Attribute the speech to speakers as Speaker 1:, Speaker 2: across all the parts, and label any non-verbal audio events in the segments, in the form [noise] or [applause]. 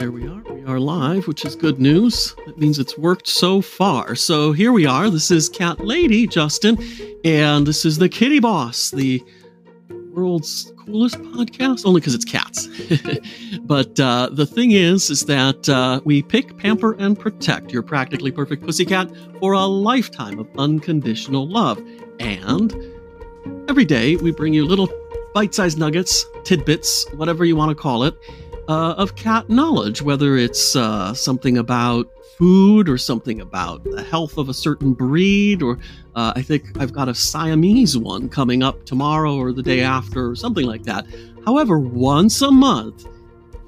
Speaker 1: There we are. We are live, which is good news. That means it's worked so far. So here we are. This is Cat Lady, Justin, and this is the Kitty Boss, the world's coolest podcast, only because it's cats. [laughs] but uh, the thing is, is that uh, we pick, pamper, and protect your practically perfect pussycat for a lifetime of unconditional love. And every day we bring you little bite-sized nuggets, tidbits, whatever you want to call it uh, of cat knowledge, whether it's uh, something about food or something about the health of a certain breed, or uh, I think I've got a Siamese one coming up tomorrow or the day after, or something like that. However, once a month,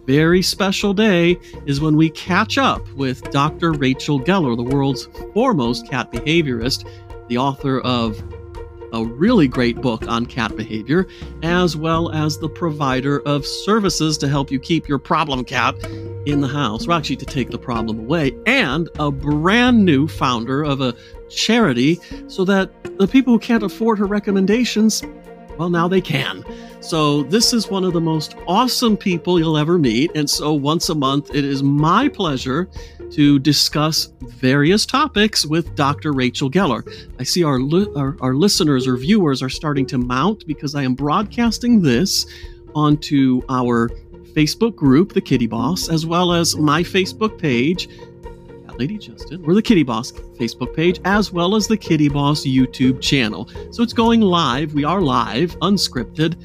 Speaker 1: very special day is when we catch up with Dr. Rachel Geller, the world's foremost cat behaviorist, the author of a really great book on cat behavior, as well as the provider of services to help you keep your problem cat in the house, or actually to take the problem away, and a brand new founder of a charity so that the people who can't afford her recommendations, well, now they can. So, this is one of the most awesome people you'll ever meet. And so, once a month, it is my pleasure to discuss various topics with Dr. Rachel Geller. I see our, li- our, our listeners or viewers are starting to mount because I am broadcasting this onto our Facebook group, The Kitty Boss, as well as my Facebook page, Cat Lady Justin, or the Kitty Boss Facebook page, as well as the Kitty Boss YouTube channel. So it's going live. We are live, unscripted,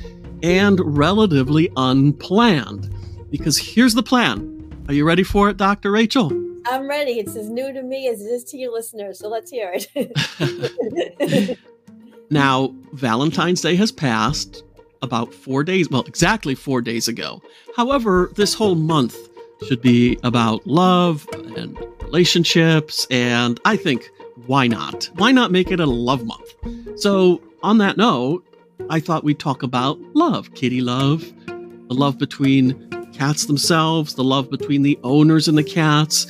Speaker 1: and relatively unplanned. Because here's the plan. Are you ready for it, Dr. Rachel?
Speaker 2: I'm ready. It's as new to me as it is to you listeners. So let's hear it. [laughs]
Speaker 1: now, Valentine's Day has passed about four days, well, exactly four days ago. However, this whole month should be about love and relationships. And I think, why not? Why not make it a love month? So, on that note, I thought we'd talk about love, kitty love, the love between cats themselves, the love between the owners and the cats,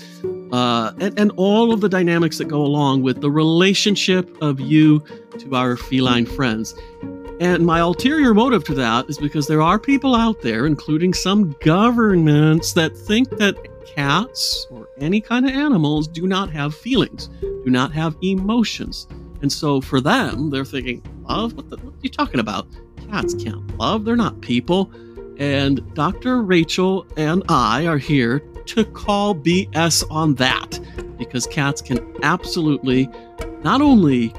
Speaker 1: uh, and, and all of the dynamics that go along with the relationship of you to our feline friends. And my ulterior motive to that is because there are people out there, including some governments, that think that cats or any kind of animals do not have feelings, do not have emotions. And so for them, they're thinking, love? What, the, what are you talking about? Cats can't love. They're not people. And Dr. Rachel and I are here to call BS on that because cats can absolutely not only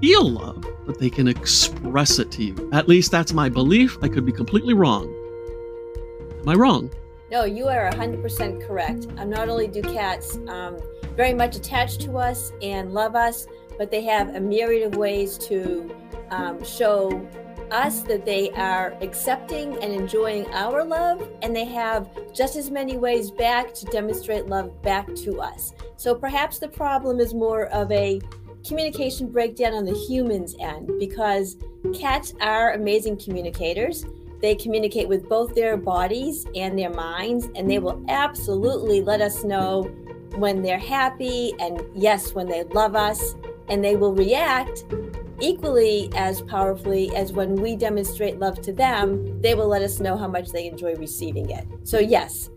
Speaker 1: feel love, but they can express it to you. At least that's my belief. I could be completely wrong. Am I wrong?
Speaker 2: No, you are 100% correct. Um, not only do cats um, very much attach to us and love us, but they have a myriad of ways to um, show us that they are accepting and enjoying our love, and they have just as many ways back to demonstrate love back to us. So perhaps the problem is more of a communication breakdown on the human's end because cats are amazing communicators. They communicate with both their bodies and their minds, and they will absolutely let us know when they're happy and yes, when they love us, and they will react equally as powerfully as when we demonstrate love to them, they will let us know how much they enjoy receiving it. So, yes,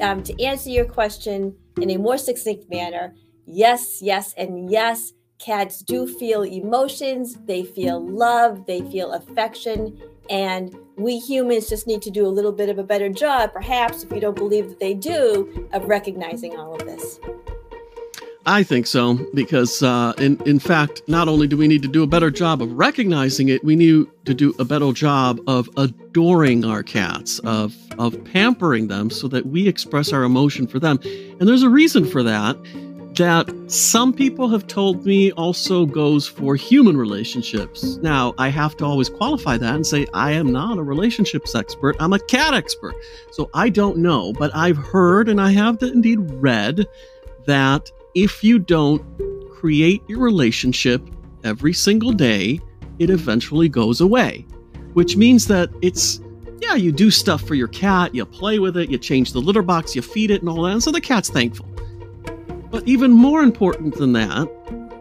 Speaker 2: um, to answer your question in a more succinct manner, yes, yes, and yes, cats do feel emotions, they feel love, they feel affection, and we humans just need to do a little bit of a better job, perhaps, if you don't believe that they do, of recognizing all of this.
Speaker 1: I think so because, uh, in in fact, not only do we need to do a better job of recognizing it, we need to do a better job of adoring our cats, of of pampering them, so that we express our emotion for them. And there's a reason for that. That some people have told me also goes for human relationships. Now, I have to always qualify that and say I am not a relationships expert. I'm a cat expert. So I don't know, but I've heard and I have indeed read that if you don't create your relationship every single day, it eventually goes away. Which means that it's, yeah, you do stuff for your cat, you play with it, you change the litter box, you feed it, and all that, and so the cat's thankful. But even more important than that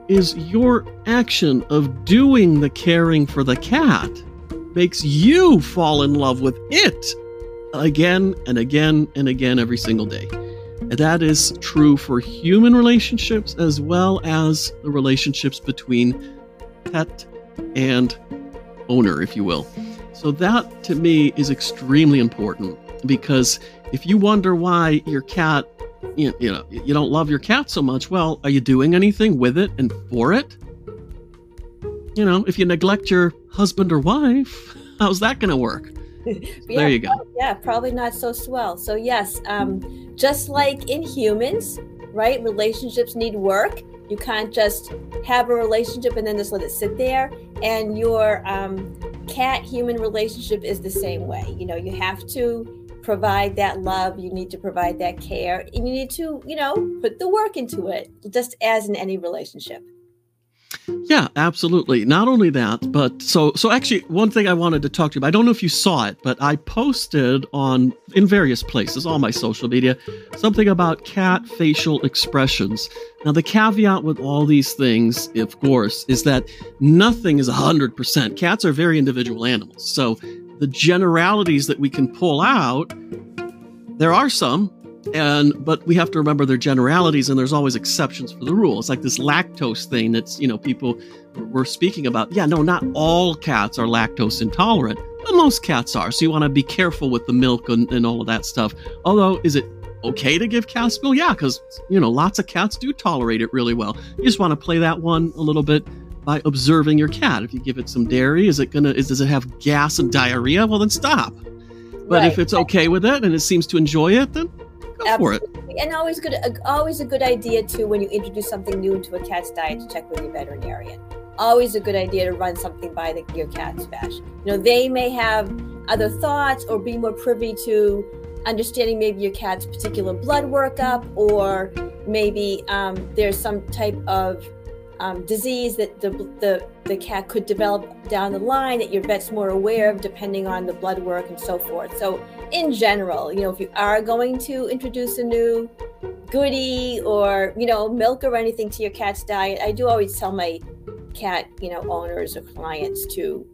Speaker 1: is your action of doing the caring for the cat makes you fall in love with it again and again and again every single day. That is true for human relationships as well as the relationships between pet and owner, if you will. So, that to me is extremely important because if you wonder why your cat, you, you know, you don't love your cat so much, well, are you doing anything with it and for it? You know, if you neglect your husband or wife, how's that going to work? [laughs] yeah, there you go.
Speaker 2: Yeah, probably not so swell. So, yes, um, just like in humans, right? Relationships need work. You can't just have a relationship and then just let it sit there. And your um, cat human relationship is the same way. You know, you have to provide that love, you need to provide that care, and you need to, you know, put the work into it, just as in any relationship.
Speaker 1: Yeah, absolutely. Not only that, but so so actually one thing I wanted to talk to you about, I don't know if you saw it, but I posted on in various places, all my social media, something about cat facial expressions. Now the caveat with all these things, of course, is that nothing is 100%. Cats are very individual animals. So the generalities that we can pull out, there are some, and but we have to remember their generalities and there's always exceptions for the rule. It's like this lactose thing that's you know people were speaking about. Yeah no not all cats are lactose intolerant but most cats are. So you want to be careful with the milk and, and all of that stuff. Although is it okay to give cow's milk? Yeah because you know lots of cats do tolerate it really well. You just want to play that one a little bit by observing your cat. If you give it some dairy is it gonna is, does it have gas and diarrhea? Well then stop. But right. if it's okay with it and it seems to enjoy it then Go Absolutely.
Speaker 2: And always good, always a good idea too when you introduce something new into a cat's diet to check with your veterinarian. Always a good idea to run something by the, your cat's vet. You know, they may have other thoughts or be more privy to understanding maybe your cat's particular blood workup or maybe um, there's some type of um, disease that the, the, the cat could develop down the line that your vet's more aware of depending on the blood work and so forth. So, in general, you know, if you are going to introduce a new goodie or, you know, milk or anything to your cat's diet, I do always tell my cat, you know, owners or clients to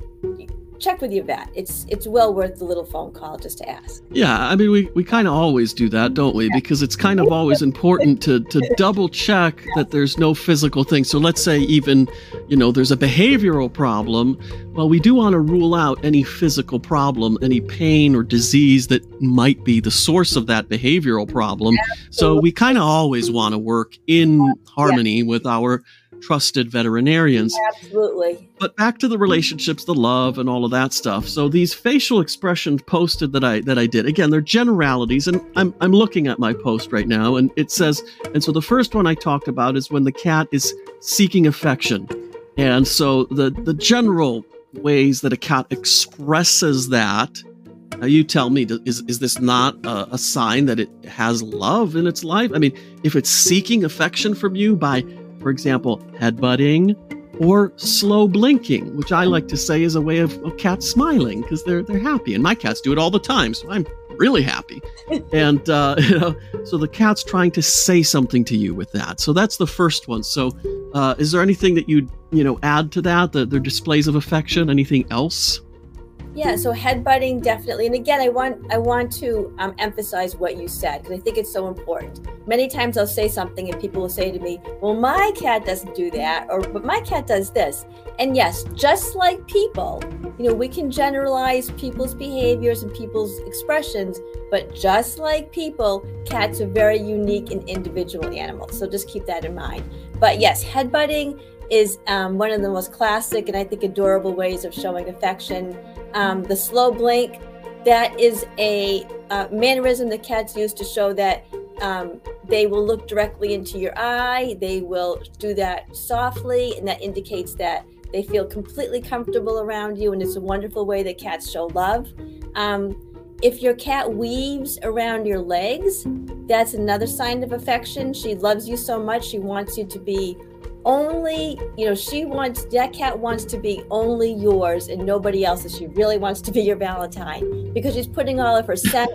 Speaker 2: check with your vet. It's it's well worth the little phone call just to ask.
Speaker 1: Yeah, I mean we, we kind of always do that, don't we? Because it's kind of always important to to double check [laughs] that there's no physical thing. So let's say even, you know, there's a behavioral problem, well we do want to rule out any physical problem, any pain or disease that might be the source of that behavioral problem. Absolutely. So we kind of always want to work in harmony yeah. with our trusted veterinarians.
Speaker 2: Absolutely.
Speaker 1: But back to the relationships, the love, and all of that stuff. So these facial expressions posted that I that I did again, they're generalities, and I'm I'm looking at my post right now, and it says, and so the first one I talked about is when the cat is seeking affection, and so the the general ways that a cat expresses that. Now you tell me, is is this not a, a sign that it has love in its life? I mean, if it's seeking affection from you by for example, headbutting or slow blinking, which I like to say is a way of, of cats smiling because they're they're happy, and my cats do it all the time, so I'm really happy. [laughs] and uh, [laughs] you know, so the cat's trying to say something to you with that. So that's the first one. So, uh, is there anything that you you know add to that? The, the displays of affection? Anything else?
Speaker 2: Yeah, so headbutting definitely. And again, I want I want to um, emphasize what you said because I think it's so important. Many times I'll say something and people will say to me, "Well, my cat doesn't do that," or "But my cat does this." And yes, just like people, you know, we can generalize people's behaviors and people's expressions, but just like people, cats are very unique and individual animals. So just keep that in mind. But yes, headbutting is um, one of the most classic and I think adorable ways of showing affection. Um, the slow blink, that is a uh, mannerism that cats use to show that um, they will look directly into your eye. They will do that softly, and that indicates that they feel completely comfortable around you. And it's a wonderful way that cats show love. Um, if your cat weaves around your legs, that's another sign of affection. She loves you so much, she wants you to be only, you know, she wants, that cat wants to be only yours and nobody else's. She really wants to be your Valentine because she's putting all of her scents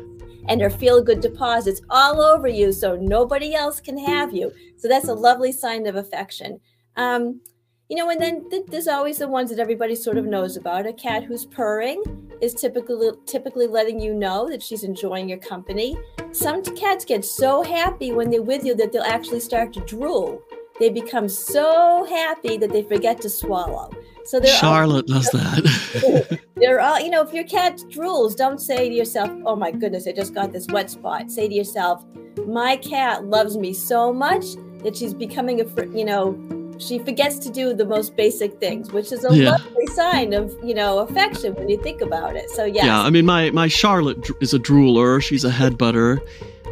Speaker 2: and her feel good deposits all over you so nobody else can have you. So that's a lovely sign of affection. Um, you know, and then th- there's always the ones that everybody sort of knows about. A cat who's purring is typically typically letting you know that she's enjoying your company. Some cats get so happy when they're with you that they'll actually start to drool. They become so happy that they forget to swallow. So
Speaker 1: they're Charlotte all, does [laughs] that.
Speaker 2: they're all, you know, if your cat drools, don't say to yourself, "Oh my goodness, I just got this wet spot." Say to yourself, "My cat loves me so much that she's becoming a, you know, she forgets to do the most basic things, which is a yeah. lovely sign of you know affection when you think about it. So yeah.
Speaker 1: Yeah, I mean my my Charlotte is a drooler. She's a head butter.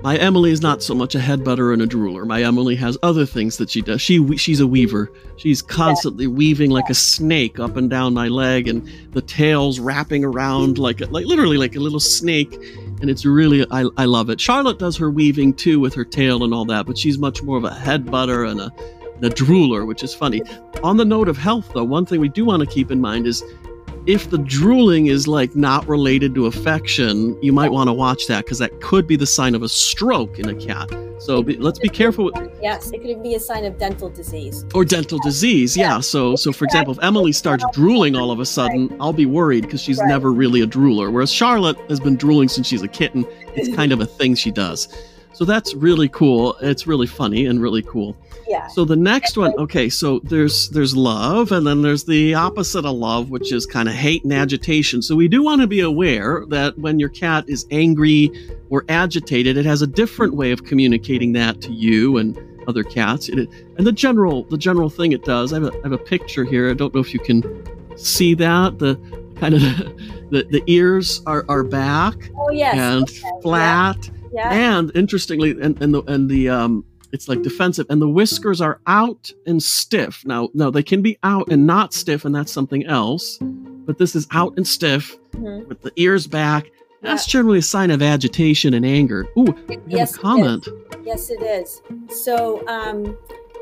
Speaker 1: My Emily is not so much a head butter and a drooler. My Emily has other things that she does. She she's a weaver. She's constantly yeah. weaving like a snake up and down my leg, and the tail's wrapping around like like literally like a little snake. And it's really I, I love it. Charlotte does her weaving too with her tail and all that, but she's much more of a head butter and a the drooler, which is funny. On the note of health, though, one thing we do want to keep in mind is if the drooling is like not related to affection, you might want to watch that because that could be the sign of a stroke in a cat. So be, let's be careful. With,
Speaker 2: yes, it could be a sign of dental disease.
Speaker 1: Or dental disease, yeah. So, so for example, if Emily starts drooling all of a sudden, I'll be worried because she's right. never really a drooler. Whereas Charlotte has been drooling since she's a kitten. It's kind of a thing she does. So that's really cool. It's really funny and really cool.
Speaker 2: Yeah.
Speaker 1: So the next one, okay, so there's there's love and then there's the opposite of love, which is kind of hate and agitation. So we do want to be aware that when your cat is angry or agitated, it has a different way of communicating that to you and other cats. It, and the general the general thing it does, I have, a, I have a picture here. I don't know if you can see that. The kind of [laughs] the, the ears are, are back
Speaker 2: oh, yes.
Speaker 1: and okay. flat.
Speaker 2: Yeah. Yeah.
Speaker 1: And interestingly, and, and the and the um it's like defensive and the whiskers are out and stiff. Now no they can be out and not stiff and that's something else but this is out and stiff mm-hmm. with the ears back. That's generally a sign of agitation and anger. Ooh yes, a comment
Speaker 2: it yes it is. So um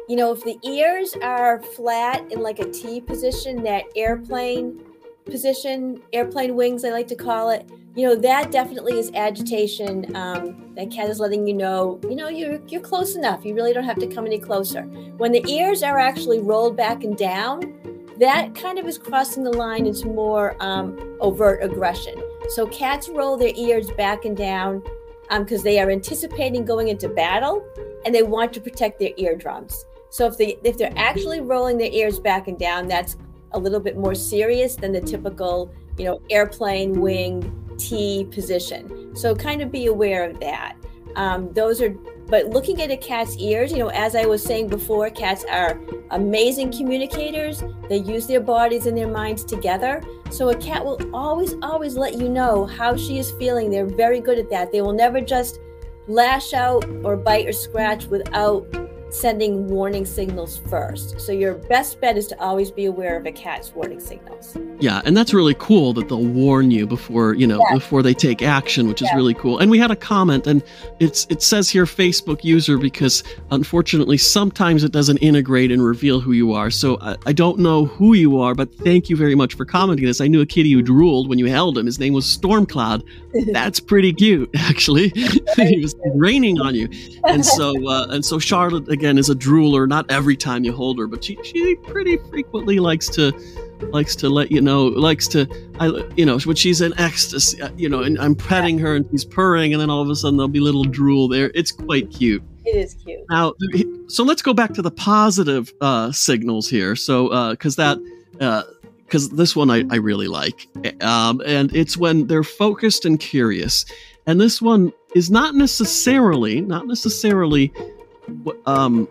Speaker 2: you know if the ears are flat in like a t position that airplane position airplane wings i like to call it you know that definitely is agitation um, that cat is letting you know you know you're you're close enough. You really don't have to come any closer. When the ears are actually rolled back and down that kind of is crossing the line into more um, overt aggression. So cats roll their ears back and down because um, they are anticipating going into battle and they want to protect their eardrums. So if they if they're actually rolling their ears back and down that's a little bit more serious than the typical you know airplane wing T position. So kind of be aware of that. Um, those are, but looking at a cat's ears, you know, as I was saying before, cats are amazing communicators. They use their bodies and their minds together. So a cat will always, always let you know how she is feeling. They're very good at that. They will never just lash out or bite or scratch without sending warning signals first. So your best bet is to always be aware of a cat's warning signals.
Speaker 1: Yeah, and that's really cool that they'll warn you before, you know, before they take action, which is really cool. And we had a comment and it's it says here Facebook user because unfortunately sometimes it doesn't integrate and reveal who you are. So I, I don't know who you are, but thank you very much for commenting this. I knew a kitty who drooled when you held him. His name was Stormcloud. [laughs] That's pretty cute, [laughs] actually. [laughs] he was raining on you. And so uh, and so Charlotte again is a drooler. Not every time you hold her, but she she pretty frequently likes to likes to let you know likes to I you know when she's in ecstasy uh, you know and I'm petting her and she's purring and then all of a sudden there'll be little drool there. It's quite cute.
Speaker 2: It is cute.
Speaker 1: Now, so let's go back to the positive uh, signals here. So because uh, that because uh, this one I, I really like, um, and it's when they're focused and curious. And this one is not necessarily not necessarily um,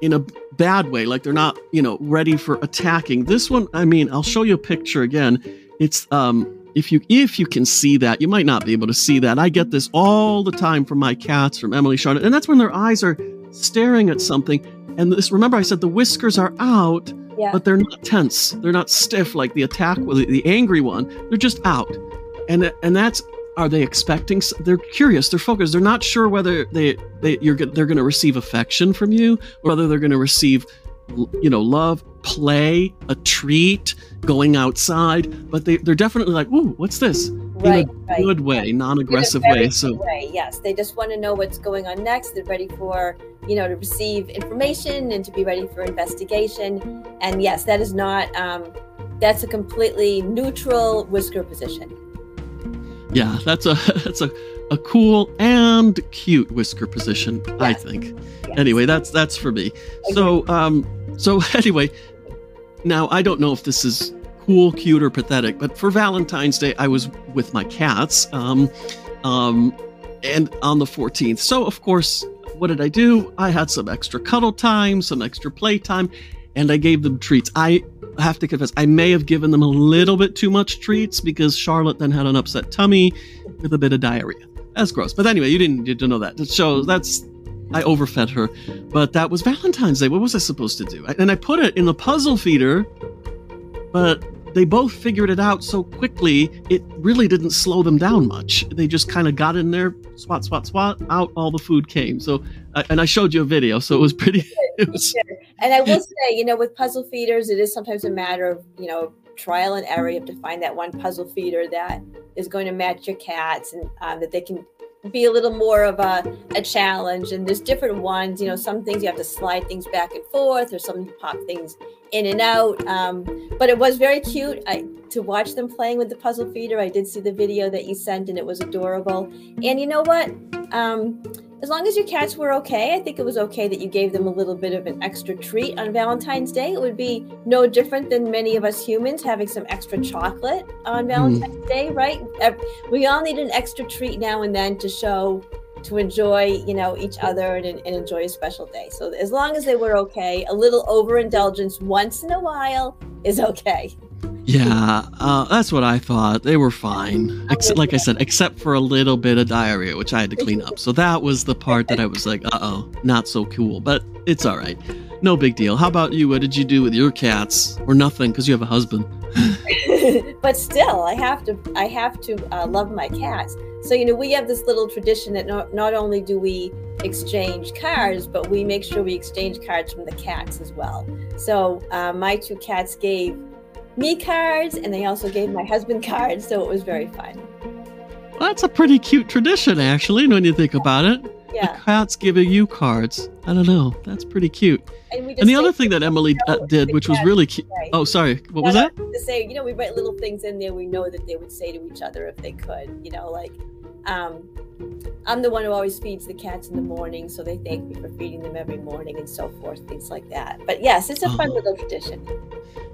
Speaker 1: in a bad way, like they're not, you know, ready for attacking. This one, I mean, I'll show you a picture again. It's um, if you if you can see that, you might not be able to see that. I get this all the time from my cats, from Emily Charlotte, and that's when their eyes are staring at something. And this, remember, I said the whiskers are out, yeah. but they're not tense. They're not stiff like the attack, the, the angry one. They're just out, and and that's are they expecting they're curious they're focused they're not sure whether they, they you're they're going to receive affection from you or whether they're going to receive you know love play a treat going outside but they, they're definitely like ooh what's this?
Speaker 2: Right,
Speaker 1: in a
Speaker 2: right.
Speaker 1: good way non-aggressive way so
Speaker 2: way, yes. They just want to know what's going on next they're ready for you know to receive information and to be ready for investigation. And yes that is not um, that's a completely neutral whisker position
Speaker 1: Yeah, that's a [laughs] that's a, a cool and cute whisker position, yes. I think. Yes. Anyway, that's that's for me. So um so [laughs] anyway, now I don't know if this is cool, cute, or pathetic, but for Valentine's Day I was with my cats. Um um and on the 14th. So of course, what did I do? I had some extra cuddle time, some extra play time, and I gave them treats. I have to confess, I may have given them a little bit too much treats because Charlotte then had an upset tummy with a bit of diarrhea. That's gross. But anyway, you didn't need to know that. Shows that's I overfed her. But that was Valentine's Day. What was I supposed to do? And I put it in the puzzle feeder, but they both figured it out so quickly, it really didn't slow them down much. They just kind of got in there, swat, swat, swat, out all the food came. So, uh, and I showed you a video, so it was pretty. [laughs] It was,
Speaker 2: and I will say, you know, with puzzle feeders, it is sometimes a matter of, you know, trial and error. You have to find that one puzzle feeder that is going to match your cats and um, that they can be a little more of a, a challenge. And there's different ones, you know, some things you have to slide things back and forth, or some pop things in and out. Um, but it was very cute I, to watch them playing with the puzzle feeder. I did see the video that you sent, and it was adorable. And you know what? Um, as long as your cats were okay, I think it was okay that you gave them a little bit of an extra treat on Valentine's Day. It would be no different than many of us humans having some extra chocolate on hmm. Valentine's mm. Day, right? We all need an extra treat now and then to show, to enjoy, you know, each other and, and enjoy a special day. So as long as they were okay, a little overindulgence once in a while is okay.
Speaker 1: Yeah, uh, that's what I thought. They were fine, [laughs] except, like I said, except for a little bit of diarrhea, which I had to clean up. So that was the part that I was like, "Uh oh, not so cool." But it's all right, no big deal. How about you? What did you do with your cats, or nothing? Because you have a husband. [laughs] [laughs]
Speaker 2: but still, I have to. I have to uh, love my cats. So you know, we have this little tradition that not, not only do we exchange cards, but we make sure we exchange cards from the cats as well. So uh, my two cats gave me cards and they also gave my husband cards, so it was very fun.
Speaker 1: Well, that's a pretty cute tradition, actually, when you think about it. Yeah. The cats giving you cards. I don't know. That's pretty cute. And, and the other thing that Emily uh, did, which was really cute. Oh, sorry. What was that?
Speaker 2: To say, you know, we write little things in there we know that they would say to each other if they could. You know, like, um, I'm the one who always feeds the cats in the morning, so they thank me for feeding them every morning and so forth, things like that. But yes, it's a fun oh. little tradition.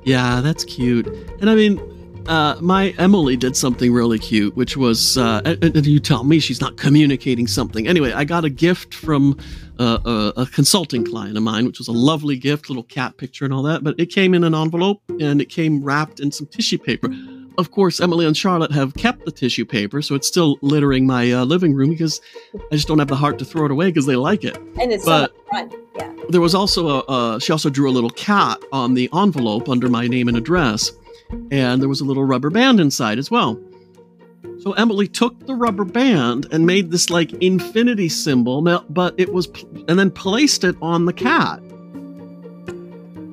Speaker 1: Yeah, that's cute. And I mean, uh, my Emily did something really cute, which was, uh, and, you tell me she's not communicating something. Anyway, I got a gift from uh, a, a, consulting client of mine, which was a lovely gift, little cat picture and all that. But it came in an envelope and it came wrapped in some tissue paper. Of course, Emily and Charlotte have kept the tissue paper, so it's still littering my uh, living room because I just don't have the heart to throw it away because they like it.
Speaker 2: And it's but, so fun. Yeah.
Speaker 1: There was also a, she also drew a little cat on the envelope under my name and address, and there was a little rubber band inside as well. So Emily took the rubber band and made this like infinity symbol, but it was, and then placed it on the cat.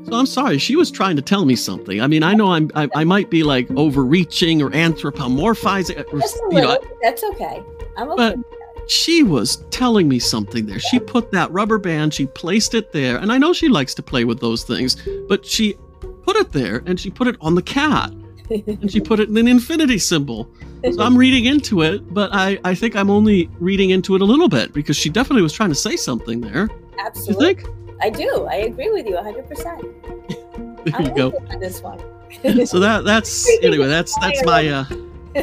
Speaker 1: So I'm sorry, she was trying to tell me something. I mean, I know I'm, I, I might be like overreaching or anthropomorphizing. Uh, or,
Speaker 2: that's, you know, that's okay. I'm okay. But,
Speaker 1: she was telling me something there. She put that rubber band, she placed it there, and I know she likes to play with those things, but she put it there and she put it on the cat. And she put it in an infinity symbol. So I'm reading into it, but I, I think I'm only reading into it a little bit because she definitely was trying to say something there.
Speaker 2: Absolutely. You think? I do. I agree with you 100%. [laughs]
Speaker 1: there I'm you go.
Speaker 2: On this one. [laughs]
Speaker 1: so that that's anyway, that's that's [laughs] my uh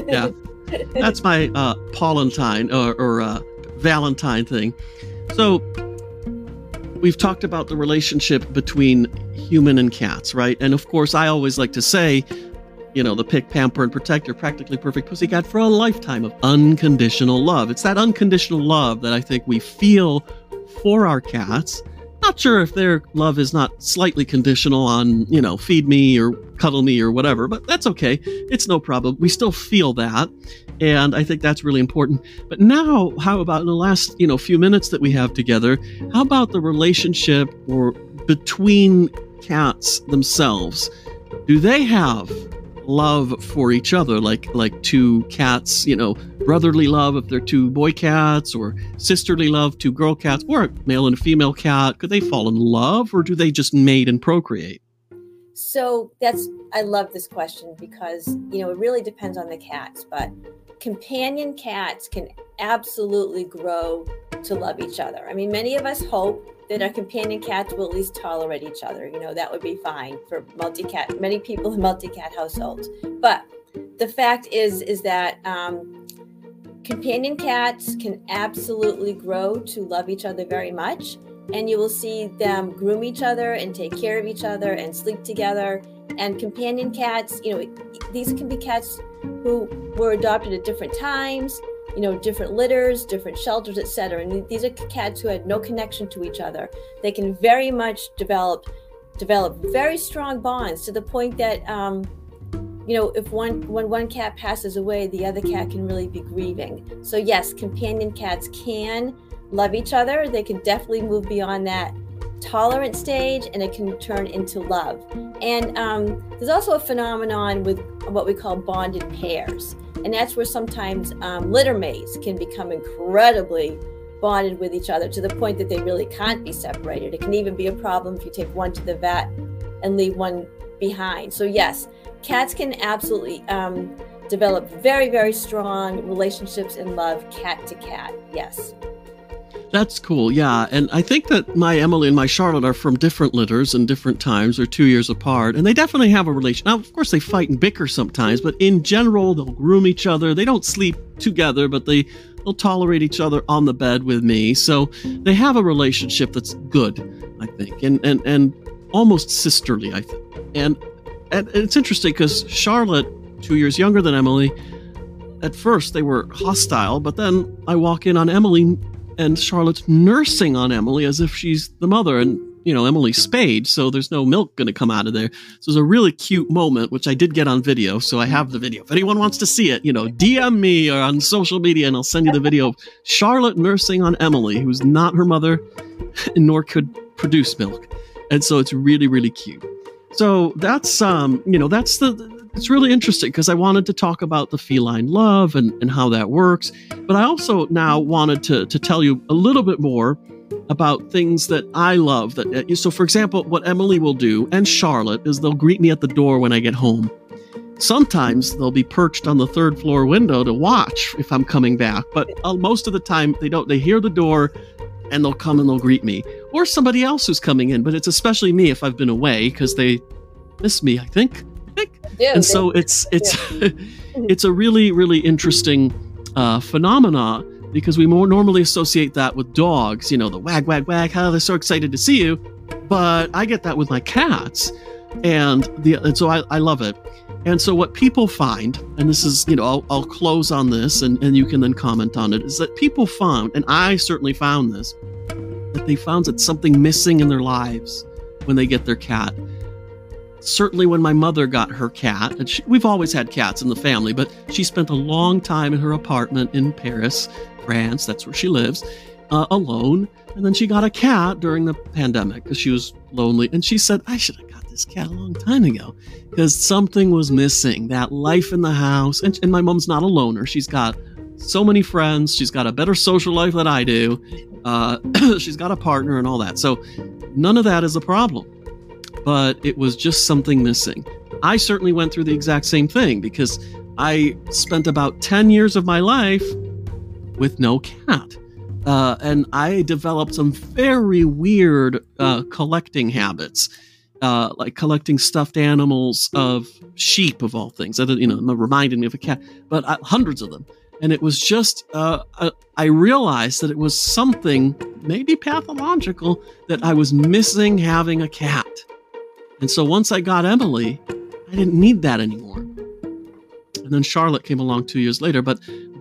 Speaker 1: yeah. That's my uh, Paulentine or, or uh, Valentine thing. So we've talked about the relationship between human and cats, right? And of course, I always like to say, you know, the pick, pamper, and protect your practically perfect pussycat for a lifetime of unconditional love. It's that unconditional love that I think we feel for our cats not sure if their love is not slightly conditional on, you know, feed me or cuddle me or whatever, but that's okay. It's no problem. We still feel that. And I think that's really important. But now, how about in the last, you know, few minutes that we have together, how about the relationship or between cats themselves? Do they have love for each other like like two cats you know brotherly love if they're two boy cats or sisterly love two girl cats or a male and a female cat could they fall in love or do they just mate and procreate
Speaker 2: so that's i love this question because you know it really depends on the cats but companion cats can absolutely grow to love each other. I mean, many of us hope that our companion cats will at least tolerate each other. You know, that would be fine for multi-cat, many people in multi-cat households. But the fact is, is that um, companion cats can absolutely grow to love each other very much. And you will see them groom each other and take care of each other and sleep together. And companion cats, you know, these can be cats who were adopted at different times you know, different litters, different shelters, etc. And these are cats who had no connection to each other. They can very much develop develop very strong bonds to the point that um, you know if one when one cat passes away the other cat can really be grieving so yes companion cats can love each other they can definitely move beyond that tolerant stage and it can turn into love and um, there's also a phenomenon with what we call bonded pairs and that's where sometimes um, litter mates can become incredibly bonded with each other to the point that they really can't be separated. It can even be a problem if you take one to the vet and leave one behind. So, yes, cats can absolutely um, develop very, very strong relationships and love cat to cat. Yes.
Speaker 1: That's cool, yeah. And I think that my Emily and my Charlotte are from different litters and different times. They're two years apart, and they definitely have a relation. Now, of course, they fight and bicker sometimes, but in general, they'll groom each other. They don't sleep together, but they they'll tolerate each other on the bed with me. So they have a relationship that's good, I think, and and and almost sisterly, I think. And and it's interesting because Charlotte, two years younger than Emily, at first they were hostile, but then I walk in on Emily and Charlotte's nursing on Emily as if she's the mother, and you know Emily's spayed, so there's no milk going to come out of there. So it's a really cute moment, which I did get on video, so I have the video. If anyone wants to see it, you know, DM me or on social media, and I'll send you the video of Charlotte nursing on Emily, who's not her mother, [laughs] nor could produce milk, and so it's really really cute. So that's um, you know, that's the it's really interesting because I wanted to talk about the feline love and, and how that works. But I also now wanted to, to tell you a little bit more about things that I love. That uh, so, for example, what Emily will do and Charlotte is they'll greet me at the door when I get home. Sometimes they'll be perched on the third floor window to watch if I'm coming back, but most of the time they don't. They hear the door and they'll come and they'll greet me, or somebody else who's coming in. But it's especially me if I've been away because they miss me. I think and so it's it's [laughs] it's a really really interesting uh, phenomena because we more normally associate that with dogs. You know, the wag wag wag. How they're so excited to see you, but I get that with my cats, and the and so I, I love it. And so what people find, and this is you know I'll, I'll close on this, and and you can then comment on it, is that people found, and I certainly found this, that they found that something missing in their lives when they get their cat certainly when my mother got her cat, and she, we've always had cats in the family, but she spent a long time in her apartment in Paris, France, that's where she lives, uh, alone. And then she got a cat during the pandemic because she was lonely. And she said, I should have got this cat a long time ago because something was missing that life in the house. And, and my mom's not a loner. She's got so many friends. She's got a better social life than I do. Uh, [clears throat] she's got a partner and all that. So none of that is a problem but it was just something missing. I certainly went through the exact same thing because I spent about 10 years of my life with no cat. Uh, and I developed some very weird uh, collecting habits, uh, like collecting stuffed animals of sheep, of all things. That you know, reminded me of a cat, but uh, hundreds of them. And it was just, uh, uh, I realized that it was something, maybe pathological, that I was missing having a cat. And so once I got Emily, I didn't need that anymore. And then Charlotte came along two years later. But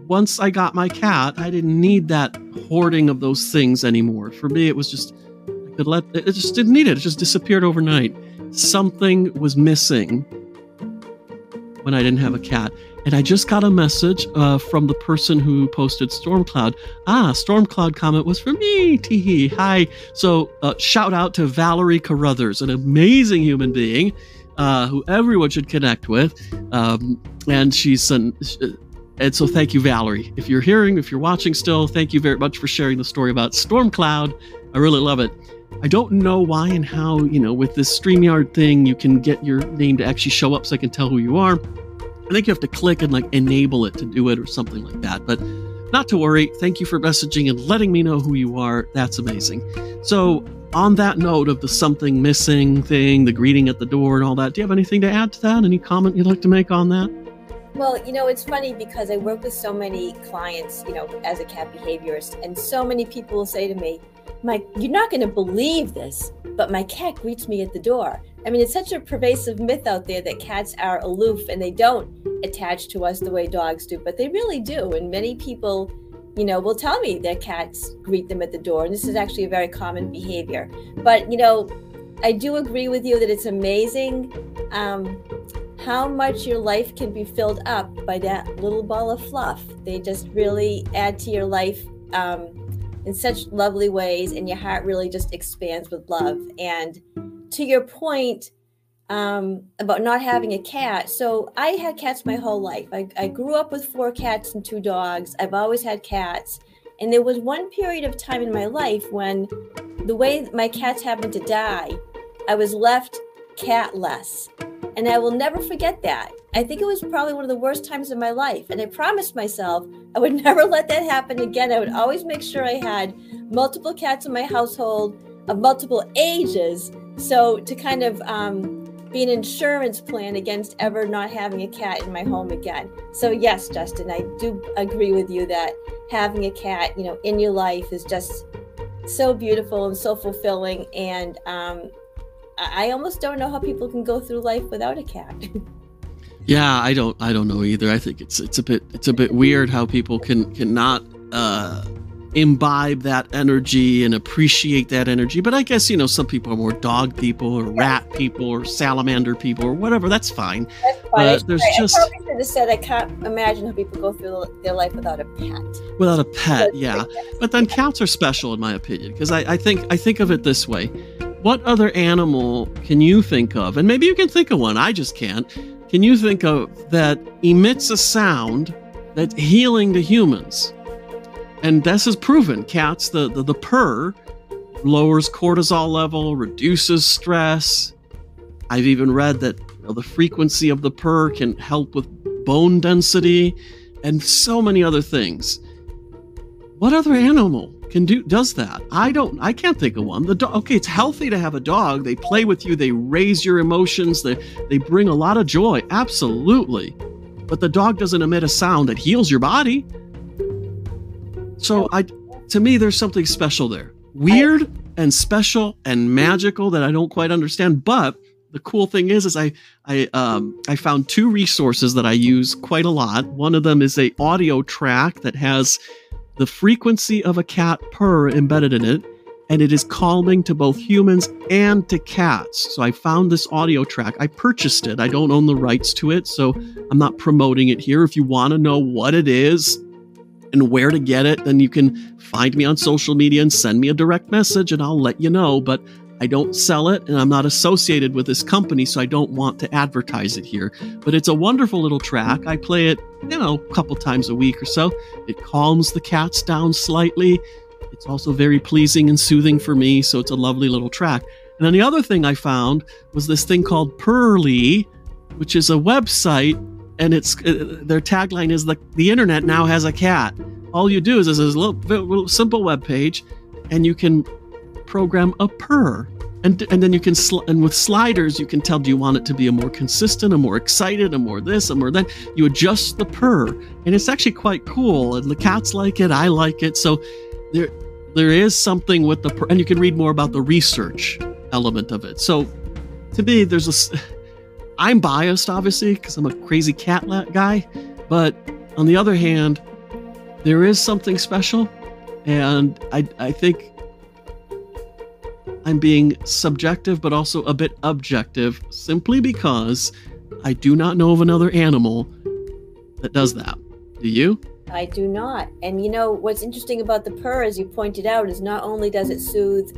Speaker 1: once I got my cat, I didn't need that hoarding of those things anymore. For me, it was just, I could let, it just didn't need it. It just disappeared overnight. Something was missing when I didn't have a cat. And I just got a message uh, from the person who posted Stormcloud. Ah, Stormcloud comment was for me. Teehee. Hi. So uh, shout out to Valerie Carruthers, an amazing human being uh, who everyone should connect with. Um, and she's an. Uh, and so thank you, Valerie. If you're hearing, if you're watching still, thank you very much for sharing the story about Stormcloud. I really love it. I don't know why and how, you know, with this StreamYard thing, you can get your name to actually show up so I can tell who you are. I think you have to click and like enable it to do it or something like that. But not to worry. Thank you for messaging and letting me know who you are. That's amazing. So, on that note of the something missing thing, the greeting at the door and all that, do you have anything to add to that? Any comment you'd like to make on that?
Speaker 2: Well, you know, it's funny because I work with so many clients, you know, as a cat behaviorist, and so many people will say to me, Mike, you're not going to believe this, but my cat greets me at the door. I mean, it's such a pervasive myth out there that cats are aloof and they don't attach to us the way dogs do, but they really do. And many people, you know, will tell me their cats greet them at the door. And this is actually a very common behavior. But, you know, I do agree with you that it's amazing um, how much your life can be filled up by that little ball of fluff. They just really add to your life um, in such lovely ways, and your heart really just expands with love. And to your point um, about not having a cat, so I had cats my whole life. I, I grew up with four cats and two dogs. I've always had cats. And there was one period of time in my life when the way my cats happened to die, I was left catless. And I will never forget that. I think it was probably one of the worst times of my life. And I promised myself I would [laughs] never let that happen again. I would always make sure I had multiple cats in my household of multiple ages so to kind of um, be an insurance plan against ever not having a cat in my home again. So yes, Justin, I do agree with you that having a cat, you know, in your life is just so beautiful and so fulfilling. And um, I almost don't know how people can go through life without a cat. [laughs]
Speaker 1: yeah, I don't. I don't know either. I think it's it's a bit it's a bit weird how people can cannot. Uh, imbibe that energy and appreciate that energy. But I guess, you know, some people are more dog people or rat people or salamander people or whatever. That's fine.
Speaker 2: That's fine. Uh, there's I, just. I probably should have said I can't imagine how people go through their life without a pet.
Speaker 1: Without a pet, yeah. But then cats are special, in my opinion, because I, I think I think of it this way. What other animal can you think of? And maybe you can think of one. I just can't. Can you think of that emits a sound that's healing to humans? And this is proven. Cats, the, the, the purr lowers cortisol level, reduces stress. I've even read that you know, the frequency of the purr can help with bone density and so many other things. What other animal can do does that? I don't I can't think of one. The dog okay, it's healthy to have a dog. They play with you, they raise your emotions, they they bring a lot of joy. Absolutely. But the dog doesn't emit a sound that heals your body. So I, to me, there's something special there. Weird and special and magical that I don't quite understand. But the cool thing is, is I I um I found two resources that I use quite a lot. One of them is a audio track that has the frequency of a cat purr embedded in it, and it is calming to both humans and to cats. So I found this audio track. I purchased it. I don't own the rights to it, so I'm not promoting it here. If you want to know what it is, and where to get it, then you can find me on social media and send me a direct message and I'll let you know. But I don't sell it and I'm not associated with this company, so I don't want to advertise it here. But it's a wonderful little track. I play it, you know, a couple times a week or so. It calms the cats down slightly. It's also very pleasing and soothing for me, so it's a lovely little track. And then the other thing I found was this thing called Purrli, which is a website and it's uh, their tagline is the the internet now has a cat. All you do is is a little, little simple web page, and you can program a purr, and and then you can sl- and with sliders you can tell do you want it to be a more consistent, a more excited, a more this, a more that. You adjust the purr, and it's actually quite cool. And the cats like it, I like it. So there there is something with the purr, and you can read more about the research element of it. So to me, there's a I'm biased, obviously, because I'm a crazy cat guy. But on the other hand, there is something special. And I, I think I'm being subjective, but also a bit objective, simply because I do not know of another animal that does that. Do you?
Speaker 2: I do not. And you know, what's interesting about the purr, as you pointed out, is not only does it soothe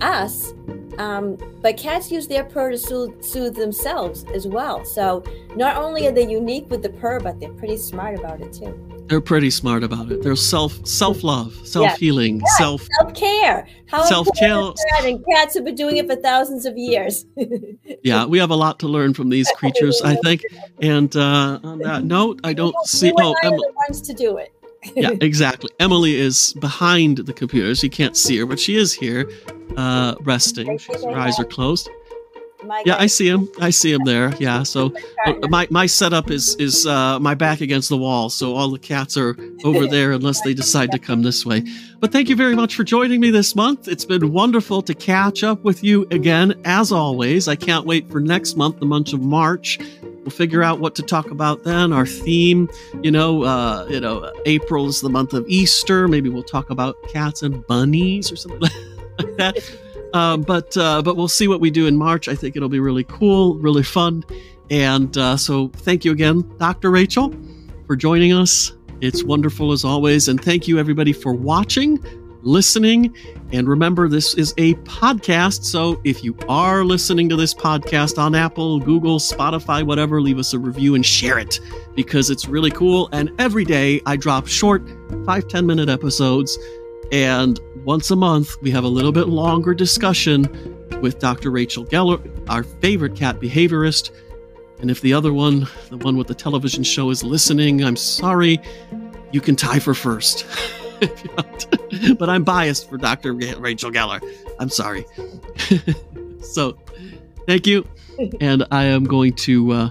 Speaker 2: us, um, but cats use their purr to soothe, soothe, themselves as well. So not only are they unique with the purr, but they're pretty smart about it too.
Speaker 1: They're pretty smart about it. They're self self love, self healing, yeah. self
Speaker 2: self care.
Speaker 1: How self care.
Speaker 2: And cats have been doing it for thousands of years. [laughs]
Speaker 1: yeah, we have a lot to learn from these [laughs] creatures, I think. And uh, on that note, I don't see.
Speaker 2: Oh, Emily the ones to do it.
Speaker 1: Yeah, [laughs] exactly. Emily is behind the computer. She can't see her, but she is here, uh, resting. Her eyes are closed yeah, I see him. I see him there. Yeah. So uh, my my setup is is uh, my back against the wall, so all the cats are over [laughs] there unless they decide to come this way. But thank you very much for joining me this month. It's been wonderful to catch up with you again, as always. I can't wait for next month, the month of March. We'll figure out what to talk about then. Our theme, you know, uh, you know, April is the month of Easter. Maybe we'll talk about cats and bunnies or something [laughs] like that. Um, but uh, but we'll see what we do in March. I think it'll be really cool, really fun. And uh, so thank you again, Dr. Rachel, for joining us. It's wonderful as always. And thank you, everybody, for watching, listening. And remember, this is a podcast. So if you are listening to this podcast on Apple, Google, Spotify, whatever, leave us a review and share it because it's really cool. And every day I drop short five ten minute episodes and once a month, we have a little bit longer discussion with Dr. Rachel Geller, our favorite cat behaviorist. And if the other one, the one with the television show, is listening, I'm sorry. You can tie for first. [laughs] [laughs] but I'm biased for Dr. Rachel Geller. I'm sorry. [laughs] so, thank you. And I am going to uh,